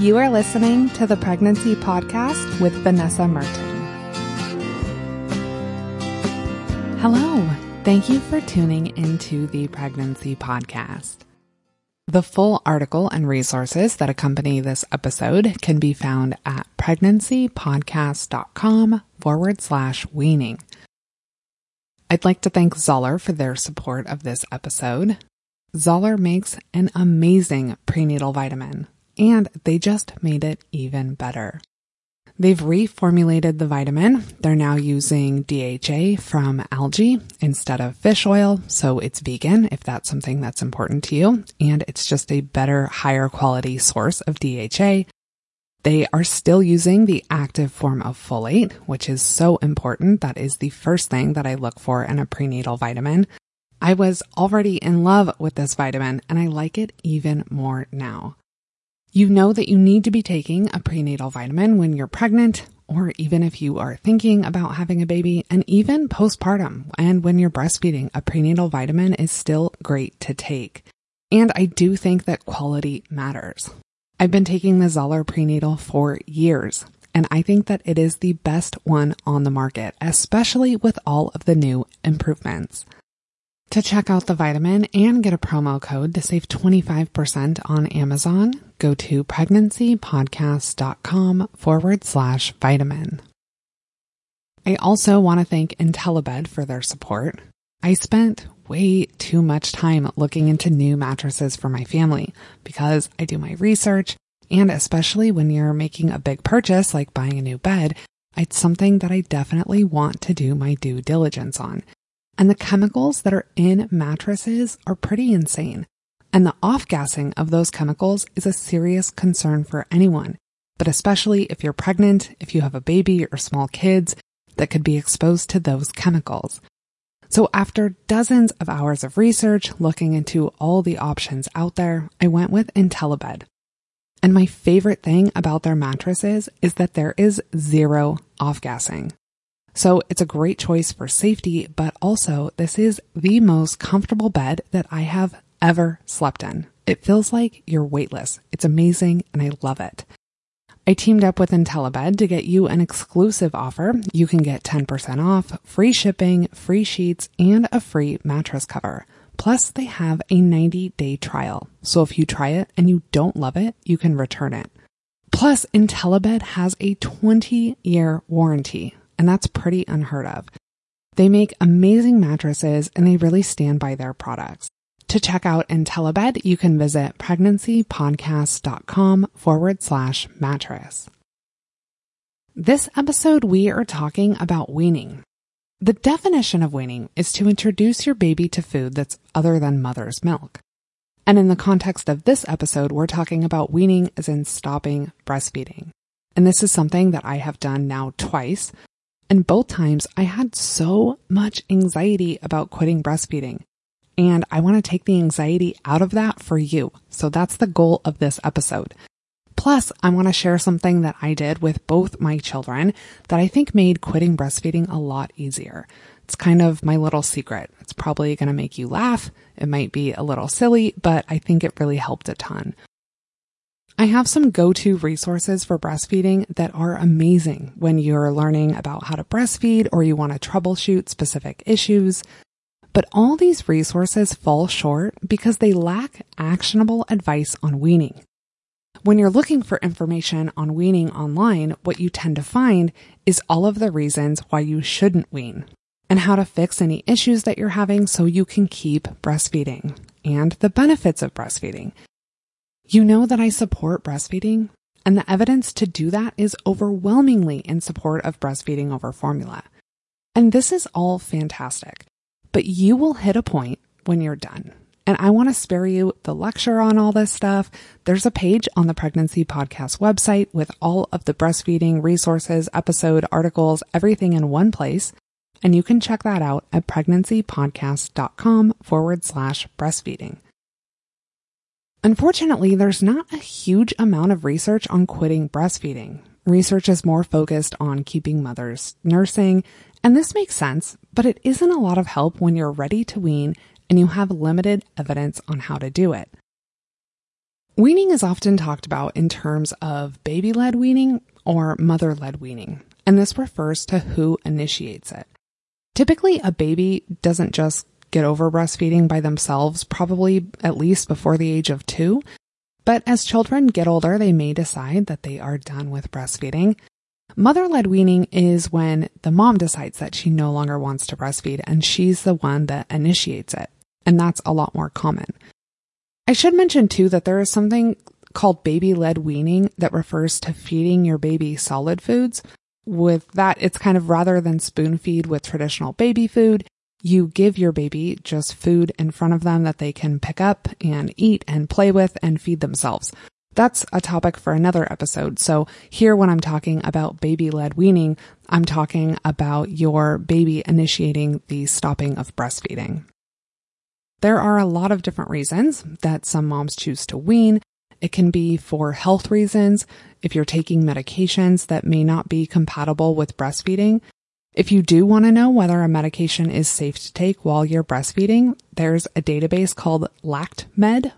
You are listening to the Pregnancy Podcast with Vanessa Merten. Hello. Thank you for tuning into the Pregnancy Podcast. The full article and resources that accompany this episode can be found at pregnancypodcast.com forward slash weaning. I'd like to thank Zahler for their support of this episode. Zahler makes an amazing prenatal vitamin and they just made it even better. They've reformulated the vitamin. They're now using DHA from algae instead of fish oil, so it's vegan if that's something that's important to you, and it's just a better, higher quality source of DHA. They are still using the active form of folate, which is so important. That is the first thing that I look for in a prenatal vitamin. I was already in love with this vitamin and I like it even more now. You know that you need to be taking a prenatal vitamin when you're pregnant, or even if you are thinking about having a baby, and even postpartum. And when you're breastfeeding, a prenatal vitamin is still great to take. And I do think that quality matters. I've been taking the Zahler prenatal for years, and I think that it is the best one on the market, especially with all of the new improvements. To check out the vitamin and get a promo code to save 25% on Amazon, go to pregnancypodcast.com forward slash vitamin. I also want to thank Intellibed for their support. I spent way too much time looking into new mattresses for my family because I do my research and especially when you're making a big purchase like buying a new bed, it's something that I definitely want to do my due diligence on. And the chemicals that are in mattresses are pretty insane. And the off gassing of those chemicals is a serious concern for anyone, but especially if you're pregnant, if you have a baby or small kids that could be exposed to those chemicals. So after dozens of hours of research looking into all the options out there, I went with Intellibed. And my favorite thing about their mattresses is that there is zero off gassing. So it's a great choice for safety, but also this is the most comfortable bed that I have ever slept in. It feels like you're weightless. It's amazing and I love it. I teamed up with Intellibed to get you an exclusive offer. You can get 10% off, free shipping, free sheets, and a free mattress cover. Plus, they have a 90 day trial. So if you try it and you don't love it, you can return it. Plus, Intellibed has a 20 year warranty and that's pretty unheard of. They make amazing mattresses and they really stand by their products. To check out Intellibed, you can visit pregnancypodcast.com forward slash mattress. This episode, we are talking about weaning. The definition of weaning is to introduce your baby to food that's other than mother's milk. And in the context of this episode, we're talking about weaning as in stopping breastfeeding. And this is something that I have done now twice. And both times I had so much anxiety about quitting breastfeeding. And I want to take the anxiety out of that for you. So that's the goal of this episode. Plus, I want to share something that I did with both my children that I think made quitting breastfeeding a lot easier. It's kind of my little secret. It's probably going to make you laugh. It might be a little silly, but I think it really helped a ton. I have some go-to resources for breastfeeding that are amazing when you're learning about how to breastfeed or you want to troubleshoot specific issues. But all these resources fall short because they lack actionable advice on weaning. When you're looking for information on weaning online, what you tend to find is all of the reasons why you shouldn't wean and how to fix any issues that you're having so you can keep breastfeeding and the benefits of breastfeeding you know that I support breastfeeding, and the evidence to do that is overwhelmingly in support of breastfeeding over formula. And this is all fantastic, but you will hit a point when you're done. And I want to spare you the lecture on all this stuff. There's a page on the Pregnancy Podcast website with all of the breastfeeding resources, episode, articles, everything in one place. And you can check that out at pregnancypodcast.com forward slash breastfeeding. Unfortunately, there's not a huge amount of research on quitting breastfeeding. Research is more focused on keeping mothers nursing, and this makes sense, but it isn't a lot of help when you're ready to wean and you have limited evidence on how to do it. Weaning is often talked about in terms of baby led weaning or mother led weaning, and this refers to who initiates it. Typically, a baby doesn't just get over breastfeeding by themselves, probably at least before the age of two. But as children get older, they may decide that they are done with breastfeeding. Mother led weaning is when the mom decides that she no longer wants to breastfeed and she's the one that initiates it. And that's a lot more common. I should mention too that there is something called baby led weaning that refers to feeding your baby solid foods. With that, it's kind of rather than spoon feed with traditional baby food, you give your baby just food in front of them that they can pick up and eat and play with and feed themselves. That's a topic for another episode. So here, when I'm talking about baby led weaning, I'm talking about your baby initiating the stopping of breastfeeding. There are a lot of different reasons that some moms choose to wean. It can be for health reasons, if you're taking medications that may not be compatible with breastfeeding. If you do want to know whether a medication is safe to take while you're breastfeeding, there's a database called LactMed.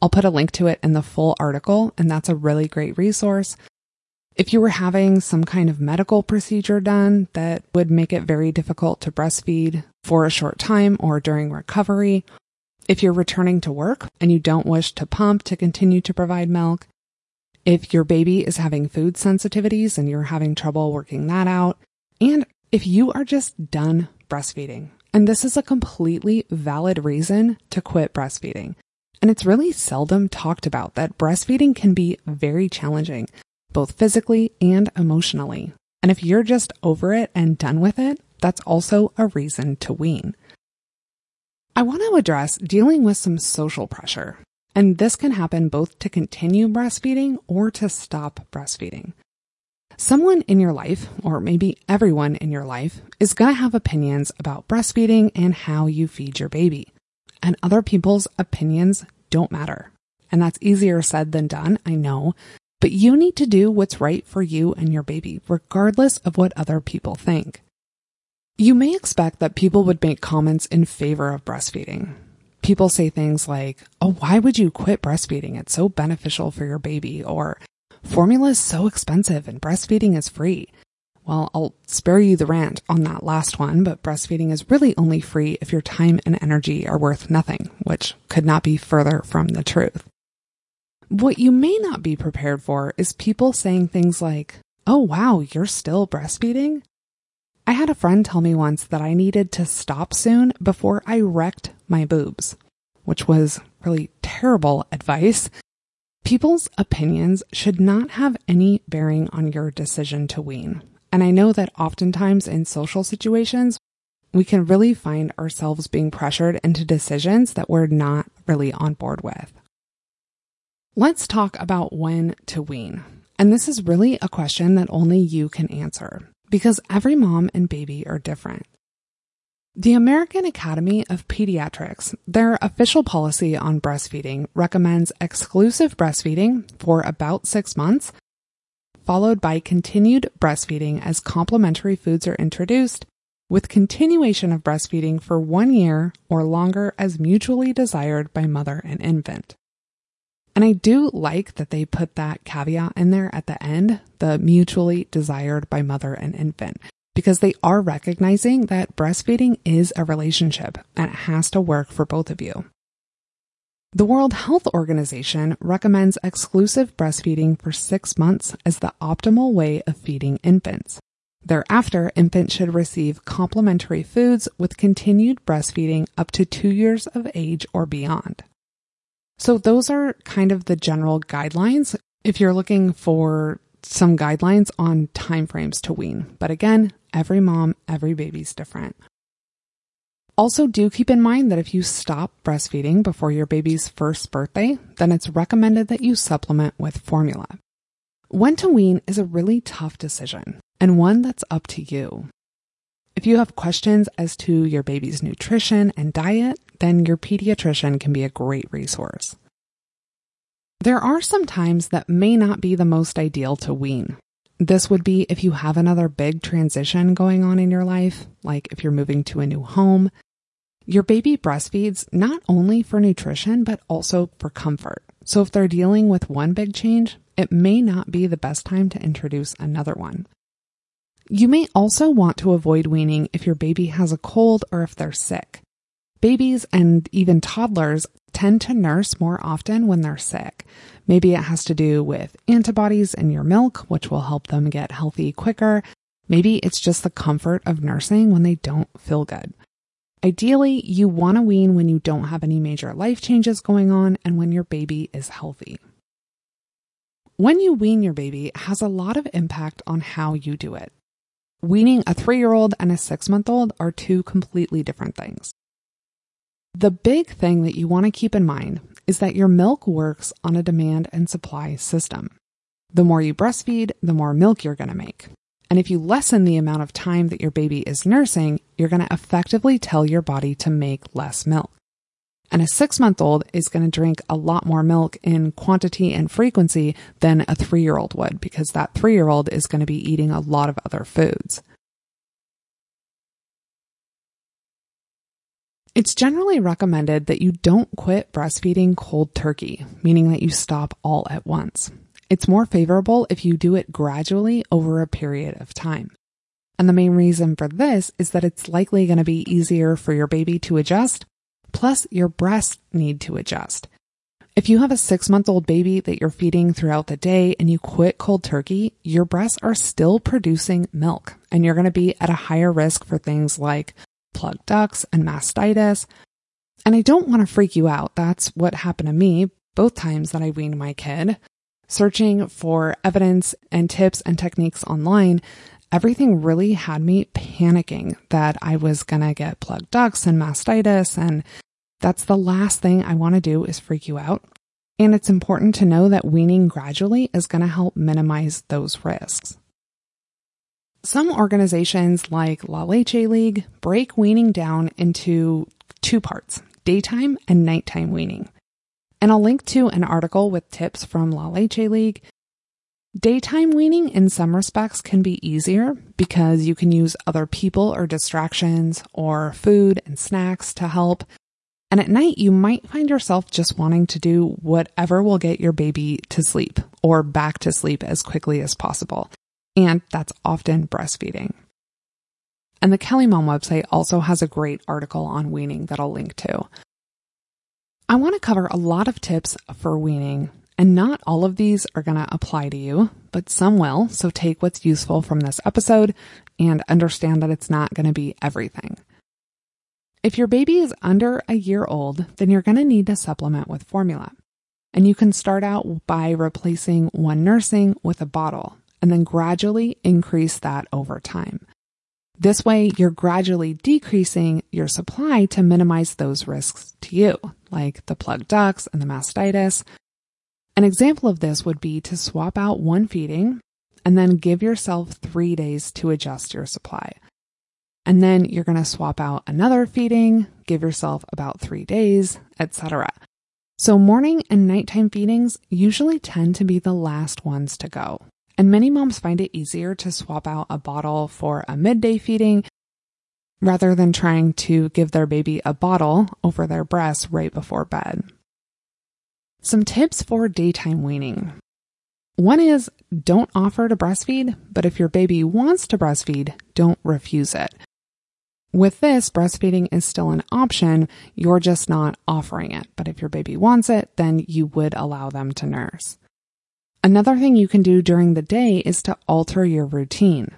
I'll put a link to it in the full article, and that's a really great resource. If you were having some kind of medical procedure done that would make it very difficult to breastfeed for a short time or during recovery, if you're returning to work and you don't wish to pump to continue to provide milk, if your baby is having food sensitivities and you're having trouble working that out, and if you are just done breastfeeding, and this is a completely valid reason to quit breastfeeding, and it's really seldom talked about that breastfeeding can be very challenging, both physically and emotionally. And if you're just over it and done with it, that's also a reason to wean. I want to address dealing with some social pressure. And this can happen both to continue breastfeeding or to stop breastfeeding. Someone in your life, or maybe everyone in your life, is going to have opinions about breastfeeding and how you feed your baby. And other people's opinions don't matter. And that's easier said than done, I know. But you need to do what's right for you and your baby, regardless of what other people think. You may expect that people would make comments in favor of breastfeeding. People say things like, Oh, why would you quit breastfeeding? It's so beneficial for your baby. Or, Formula is so expensive and breastfeeding is free. Well, I'll spare you the rant on that last one, but breastfeeding is really only free if your time and energy are worth nothing, which could not be further from the truth. What you may not be prepared for is people saying things like, Oh wow, you're still breastfeeding? I had a friend tell me once that I needed to stop soon before I wrecked my boobs, which was really terrible advice People's opinions should not have any bearing on your decision to wean. And I know that oftentimes in social situations, we can really find ourselves being pressured into decisions that we're not really on board with. Let's talk about when to wean. And this is really a question that only you can answer because every mom and baby are different. The American Academy of Pediatrics, their official policy on breastfeeding recommends exclusive breastfeeding for about six months, followed by continued breastfeeding as complementary foods are introduced, with continuation of breastfeeding for one year or longer as mutually desired by mother and infant. And I do like that they put that caveat in there at the end, the mutually desired by mother and infant, because they are recognizing that breastfeeding is a relationship and it has to work for both of you. The World Health Organization recommends exclusive breastfeeding for six months as the optimal way of feeding infants. Thereafter, infants should receive complementary foods with continued breastfeeding up to two years of age or beyond. So those are kind of the general guidelines. If you're looking for some guidelines on timeframes to wean. But again, every mom, every baby's different. Also, do keep in mind that if you stop breastfeeding before your baby's first birthday, then it's recommended that you supplement with formula. When to wean is a really tough decision and one that's up to you. If you have questions as to your baby's nutrition and diet, then your pediatrician can be a great resource. There are some times that may not be the most ideal to wean. This would be if you have another big transition going on in your life, like if you're moving to a new home. Your baby breastfeeds not only for nutrition, but also for comfort. So if they're dealing with one big change, it may not be the best time to introduce another one. You may also want to avoid weaning if your baby has a cold or if they're sick. Babies and even toddlers tend to nurse more often when they're sick. Maybe it has to do with antibodies in your milk, which will help them get healthy quicker. Maybe it's just the comfort of nursing when they don't feel good. Ideally, you want to wean when you don't have any major life changes going on and when your baby is healthy. When you wean your baby has a lot of impact on how you do it. Weaning a three year old and a six month old are two completely different things. The big thing that you want to keep in mind is that your milk works on a demand and supply system. The more you breastfeed, the more milk you're going to make. And if you lessen the amount of time that your baby is nursing, you're going to effectively tell your body to make less milk. And a six month old is going to drink a lot more milk in quantity and frequency than a three year old would because that three year old is going to be eating a lot of other foods. It's generally recommended that you don't quit breastfeeding cold turkey, meaning that you stop all at once. It's more favorable if you do it gradually over a period of time. And the main reason for this is that it's likely going to be easier for your baby to adjust, plus your breasts need to adjust. If you have a six month old baby that you're feeding throughout the day and you quit cold turkey, your breasts are still producing milk and you're going to be at a higher risk for things like plugged ducts and mastitis. And I don't want to freak you out. That's what happened to me both times that I weaned my kid. Searching for evidence and tips and techniques online, everything really had me panicking that I was going to get plugged ducts and mastitis. And that's the last thing I want to do is freak you out. And it's important to know that weaning gradually is going to help minimize those risks. Some organizations like La Leche League break weaning down into two parts daytime and nighttime weaning. And I'll link to an article with tips from La Leche League. Daytime weaning in some respects can be easier because you can use other people or distractions or food and snacks to help. And at night, you might find yourself just wanting to do whatever will get your baby to sleep or back to sleep as quickly as possible and that's often breastfeeding. And the KellyMom website also has a great article on weaning that I'll link to. I want to cover a lot of tips for weaning, and not all of these are going to apply to you, but some will. So take what's useful from this episode and understand that it's not going to be everything. If your baby is under a year old, then you're going to need to supplement with formula. And you can start out by replacing one nursing with a bottle and then gradually increase that over time. This way, you're gradually decreasing your supply to minimize those risks to you, like the plugged ducts and the mastitis. An example of this would be to swap out one feeding and then give yourself three days to adjust your supply. And then you're going to swap out another feeding, give yourself about three days, etc. So morning and nighttime feedings usually tend to be the last ones to go. And many moms find it easier to swap out a bottle for a midday feeding rather than trying to give their baby a bottle over their breast right before bed. Some tips for daytime weaning. One is don't offer to breastfeed, but if your baby wants to breastfeed, don't refuse it. With this, breastfeeding is still an option, you're just not offering it. But if your baby wants it, then you would allow them to nurse. Another thing you can do during the day is to alter your routine.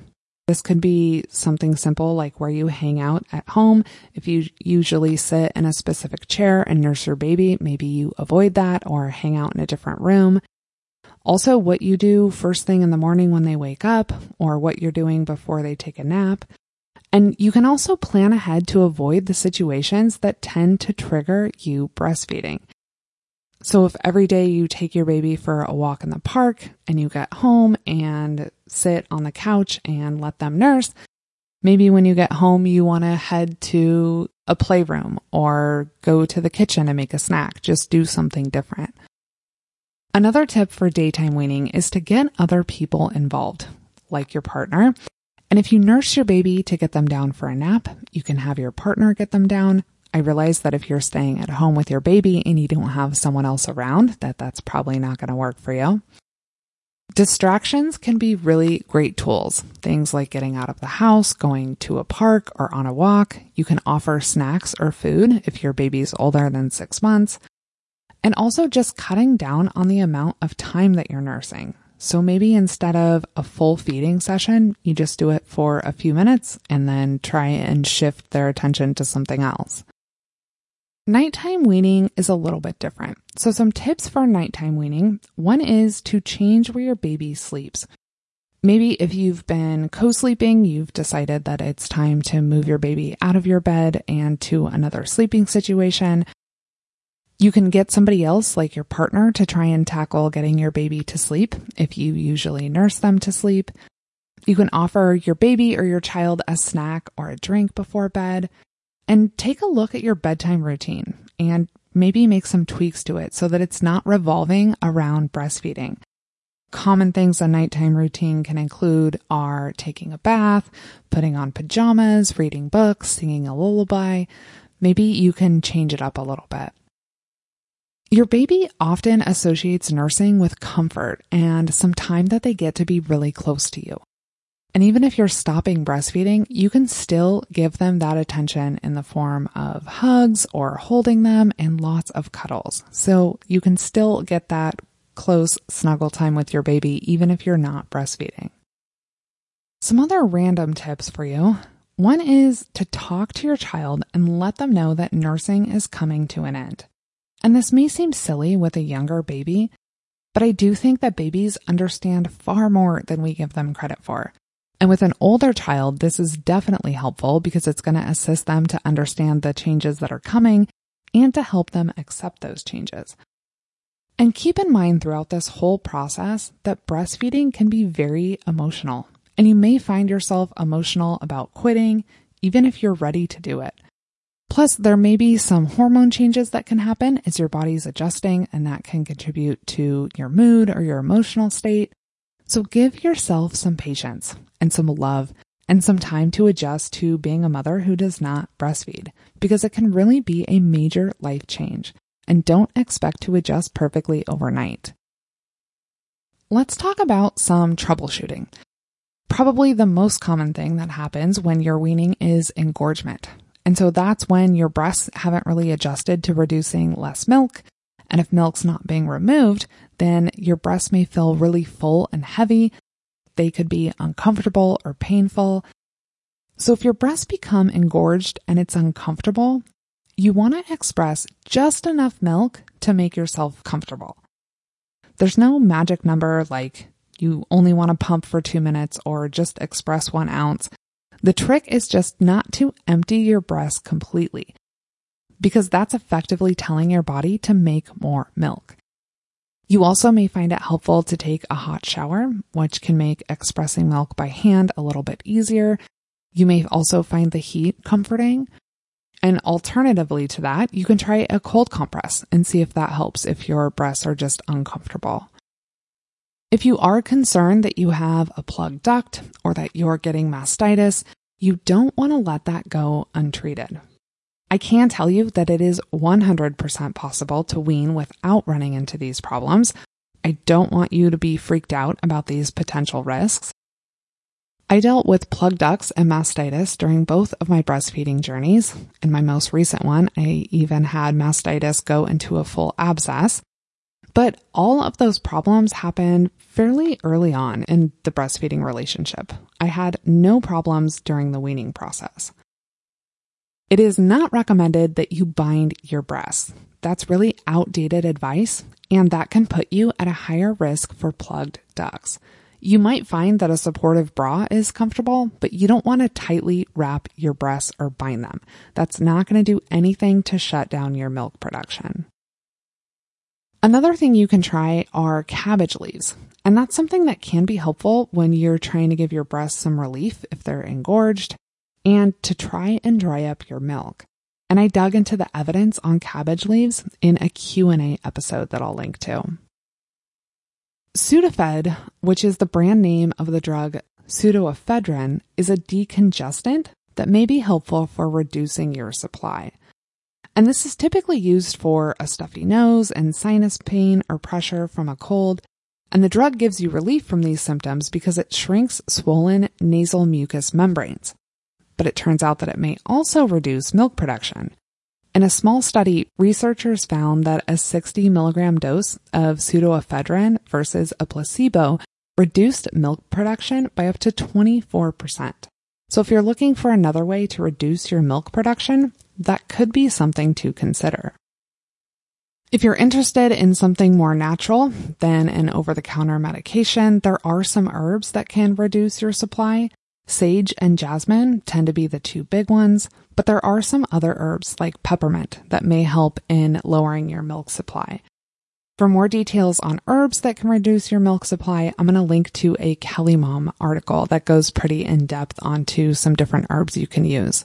This could be something simple like where you hang out at home. If you usually sit in a specific chair and nurse your baby, maybe you avoid that or hang out in a different room. Also, what you do first thing in the morning when they wake up or what you're doing before they take a nap. And you can also plan ahead to avoid the situations that tend to trigger you breastfeeding. So if every day you take your baby for a walk in the park and you get home and sit on the couch and let them nurse, maybe when you get home, you want to head to a playroom or go to the kitchen and make a snack. Just do something different. Another tip for daytime weaning is to get other people involved, like your partner. And if you nurse your baby to get them down for a nap, you can have your partner get them down I realize that if you're staying at home with your baby and you don't have someone else around, that that's probably not going to work for you. Distractions can be really great tools. Things like getting out of the house, going to a park, or on a walk. You can offer snacks or food if your baby's older than six months. And also just cutting down on the amount of time that you're nursing. So maybe instead of a full feeding session, you just do it for a few minutes and then try and shift their attention to something else. Nighttime weaning is a little bit different. So, some tips for nighttime weaning one is to change where your baby sleeps. Maybe if you've been co sleeping, you've decided that it's time to move your baby out of your bed and to another sleeping situation. You can get somebody else, like your partner, to try and tackle getting your baby to sleep if you usually nurse them to sleep. You can offer your baby or your child a snack or a drink before bed. And take a look at your bedtime routine and maybe make some tweaks to it so that it's not revolving around breastfeeding. Common things a nighttime routine can include are taking a bath, putting on pajamas, reading books, singing a lullaby. Maybe you can change it up a little bit. Your baby often associates nursing with comfort and some time that they get to be really close to you. And even if you're stopping breastfeeding, you can still give them that attention in the form of hugs or holding them and lots of cuddles. So you can still get that close snuggle time with your baby, even if you're not breastfeeding. Some other random tips for you. One is to talk to your child and let them know that nursing is coming to an end. And this may seem silly with a younger baby, but I do think that babies understand far more than we give them credit for. And with an older child, this is definitely helpful because it's going to assist them to understand the changes that are coming and to help them accept those changes. And keep in mind throughout this whole process that breastfeeding can be very emotional, and you may find yourself emotional about quitting, even if you're ready to do it. Plus, there may be some hormone changes that can happen as your body's adjusting, and that can contribute to your mood or your emotional state. So give yourself some patience and some love and some time to adjust to being a mother who does not breastfeed because it can really be a major life change. And don't expect to adjust perfectly overnight. Let's talk about some troubleshooting. Probably the most common thing that happens when you're weaning is engorgement. And so that's when your breasts haven't really adjusted to reducing less milk. And if milk's not being removed, then your breasts may feel really full and heavy. They could be uncomfortable or painful. So if your breasts become engorged and it's uncomfortable, you want to express just enough milk to make yourself comfortable. There's no magic number like you only want to pump for two minutes or just express one ounce. The trick is just not to empty your breast completely because that's effectively telling your body to make more milk. You also may find it helpful to take a hot shower, which can make expressing milk by hand a little bit easier. You may also find the heat comforting. And alternatively to that, you can try a cold compress and see if that helps if your breasts are just uncomfortable. If you are concerned that you have a plugged duct or that you're getting mastitis, you don't want to let that go untreated. I can tell you that it is 100% possible to wean without running into these problems. I don't want you to be freaked out about these potential risks. I dealt with plug ducts and mastitis during both of my breastfeeding journeys. In my most recent one, I even had mastitis go into a full abscess. But all of those problems happened fairly early on in the breastfeeding relationship. I had no problems during the weaning process. It is not recommended that you bind your breasts. That's really outdated advice, and that can put you at a higher risk for plugged ducts. You might find that a supportive bra is comfortable, but you don't want to tightly wrap your breasts or bind them. That's not going to do anything to shut down your milk production. Another thing you can try are cabbage leaves. And that's something that can be helpful when you're trying to give your breasts some relief if they're engorged and to try and dry up your milk. And I dug into the evidence on cabbage leaves in a Q&A episode that I'll link to. Sudafed, which is the brand name of the drug pseudoephedrine, is a decongestant that may be helpful for reducing your supply. And this is typically used for a stuffy nose and sinus pain or pressure from a cold. And the drug gives you relief from these symptoms because it shrinks swollen nasal mucous membranes. But it turns out that it may also reduce milk production. In a small study, researchers found that a 60 milligram dose of pseudoephedrine versus a placebo reduced milk production by up to 24%. So if you're looking for another way to reduce your milk production, that could be something to consider. If you're interested in something more natural than an over the counter medication, there are some herbs that can reduce your supply. Sage and jasmine tend to be the two big ones, but there are some other herbs like peppermint that may help in lowering your milk supply. For more details on herbs that can reduce your milk supply, I'm going to link to a KellyMom article that goes pretty in depth onto some different herbs you can use.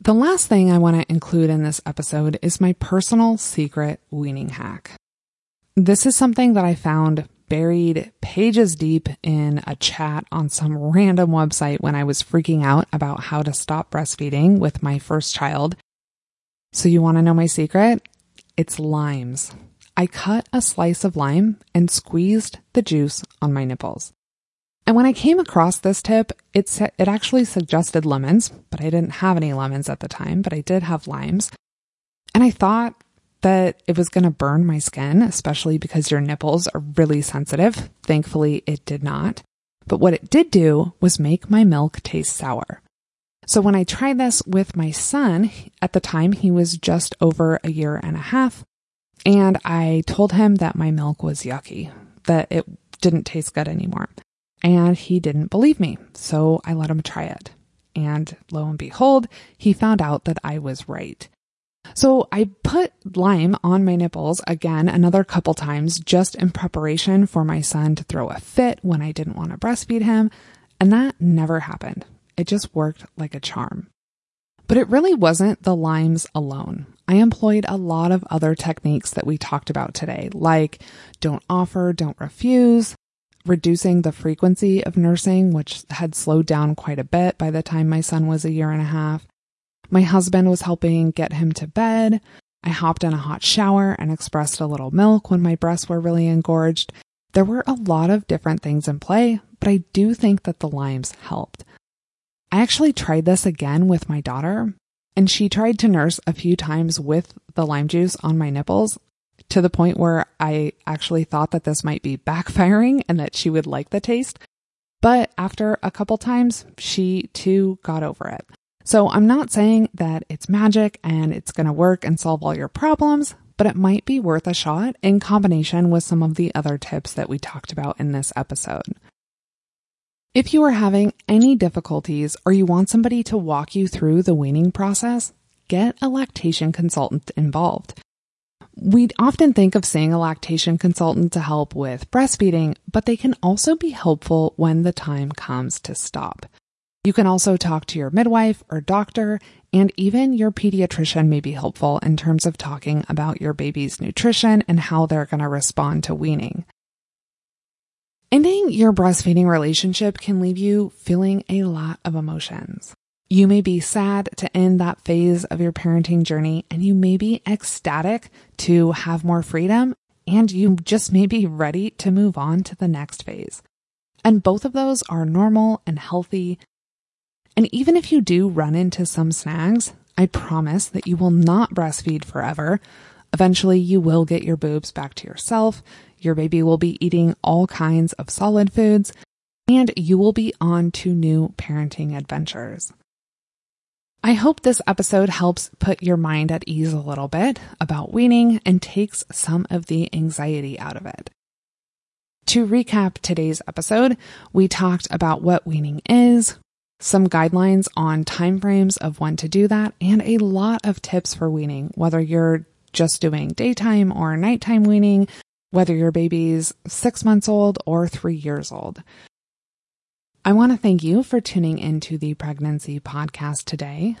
The last thing I want to include in this episode is my personal secret weaning hack. This is something that I found buried pages deep in a chat on some random website when I was freaking out about how to stop breastfeeding with my first child. So, you want to know my secret? It's limes. I cut a slice of lime and squeezed the juice on my nipples. And when I came across this tip, it sa- it actually suggested lemons, but I didn't have any lemons at the time, but I did have limes. And I thought that it was going to burn my skin, especially because your nipples are really sensitive. Thankfully, it did not. But what it did do was make my milk taste sour. So when I tried this with my son, at the time he was just over a year and a half, and I told him that my milk was yucky, that it didn't taste good anymore. And he didn't believe me. So I let him try it. And lo and behold, he found out that I was right. So I put lime on my nipples again another couple times just in preparation for my son to throw a fit when I didn't want to breastfeed him. And that never happened. It just worked like a charm. But it really wasn't the limes alone. I employed a lot of other techniques that we talked about today, like don't offer, don't refuse, reducing the frequency of nursing, which had slowed down quite a bit by the time my son was a year and a half. My husband was helping get him to bed. I hopped in a hot shower and expressed a little milk when my breasts were really engorged. There were a lot of different things in play, but I do think that the limes helped. I actually tried this again with my daughter, and she tried to nurse a few times with the lime juice on my nipples to the point where I actually thought that this might be backfiring and that she would like the taste. But after a couple times, she too got over it. So I'm not saying that it's magic and it's going to work and solve all your problems, but it might be worth a shot in combination with some of the other tips that we talked about in this episode. If you are having any difficulties or you want somebody to walk you through the weaning process, get a lactation consultant involved. We often think of seeing a lactation consultant to help with breastfeeding, but they can also be helpful when the time comes to stop. You can also talk to your midwife or doctor, and even your pediatrician may be helpful in terms of talking about your baby's nutrition and how they're going to respond to weaning. Ending your breastfeeding relationship can leave you feeling a lot of emotions. You may be sad to end that phase of your parenting journey, and you may be ecstatic to have more freedom, and you just may be ready to move on to the next phase. And both of those are normal and healthy. And even if you do run into some snags, I promise that you will not breastfeed forever. Eventually, you will get your boobs back to yourself. Your baby will be eating all kinds of solid foods, and you will be on to new parenting adventures. I hope this episode helps put your mind at ease a little bit about weaning and takes some of the anxiety out of it. To recap today's episode, we talked about what weaning is, some guidelines on timeframes of when to do that, and a lot of tips for weaning, whether you're just doing daytime or nighttime weaning, whether your baby's six months old or three years old. I want to thank you for tuning into the pregnancy podcast today.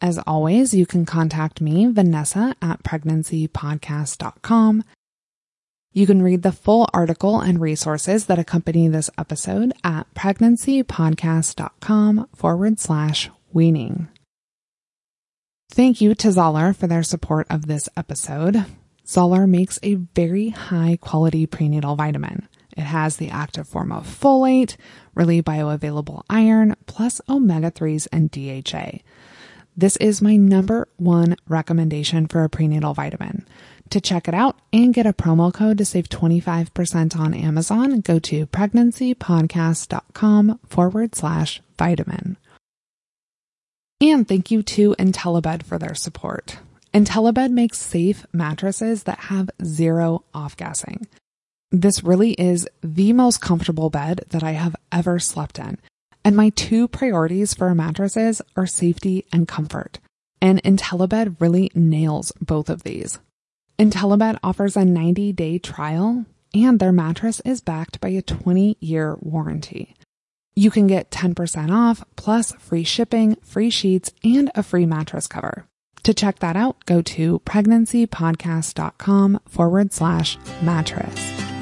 As always, you can contact me, Vanessa, at pregnancypodcast.com. You can read the full article and resources that accompany this episode at pregnancypodcast.com forward slash weaning. Thank you to Zahler for their support of this episode. Zahler makes a very high quality prenatal vitamin. It has the active form of folate, really bioavailable iron, plus omega 3s and DHA. This is my number one recommendation for a prenatal vitamin. To check it out and get a promo code to save 25% on Amazon, go to pregnancypodcast.com forward slash vitamin. And thank you to IntelliBed for their support. IntelliBed makes safe mattresses that have zero off gassing. This really is the most comfortable bed that I have ever slept in. And my two priorities for mattresses are safety and comfort. And IntelliBed really nails both of these. IntelliBed offers a 90 day trial and their mattress is backed by a 20 year warranty. You can get 10% off plus free shipping, free sheets, and a free mattress cover. To check that out, go to pregnancypodcast.com forward slash mattress.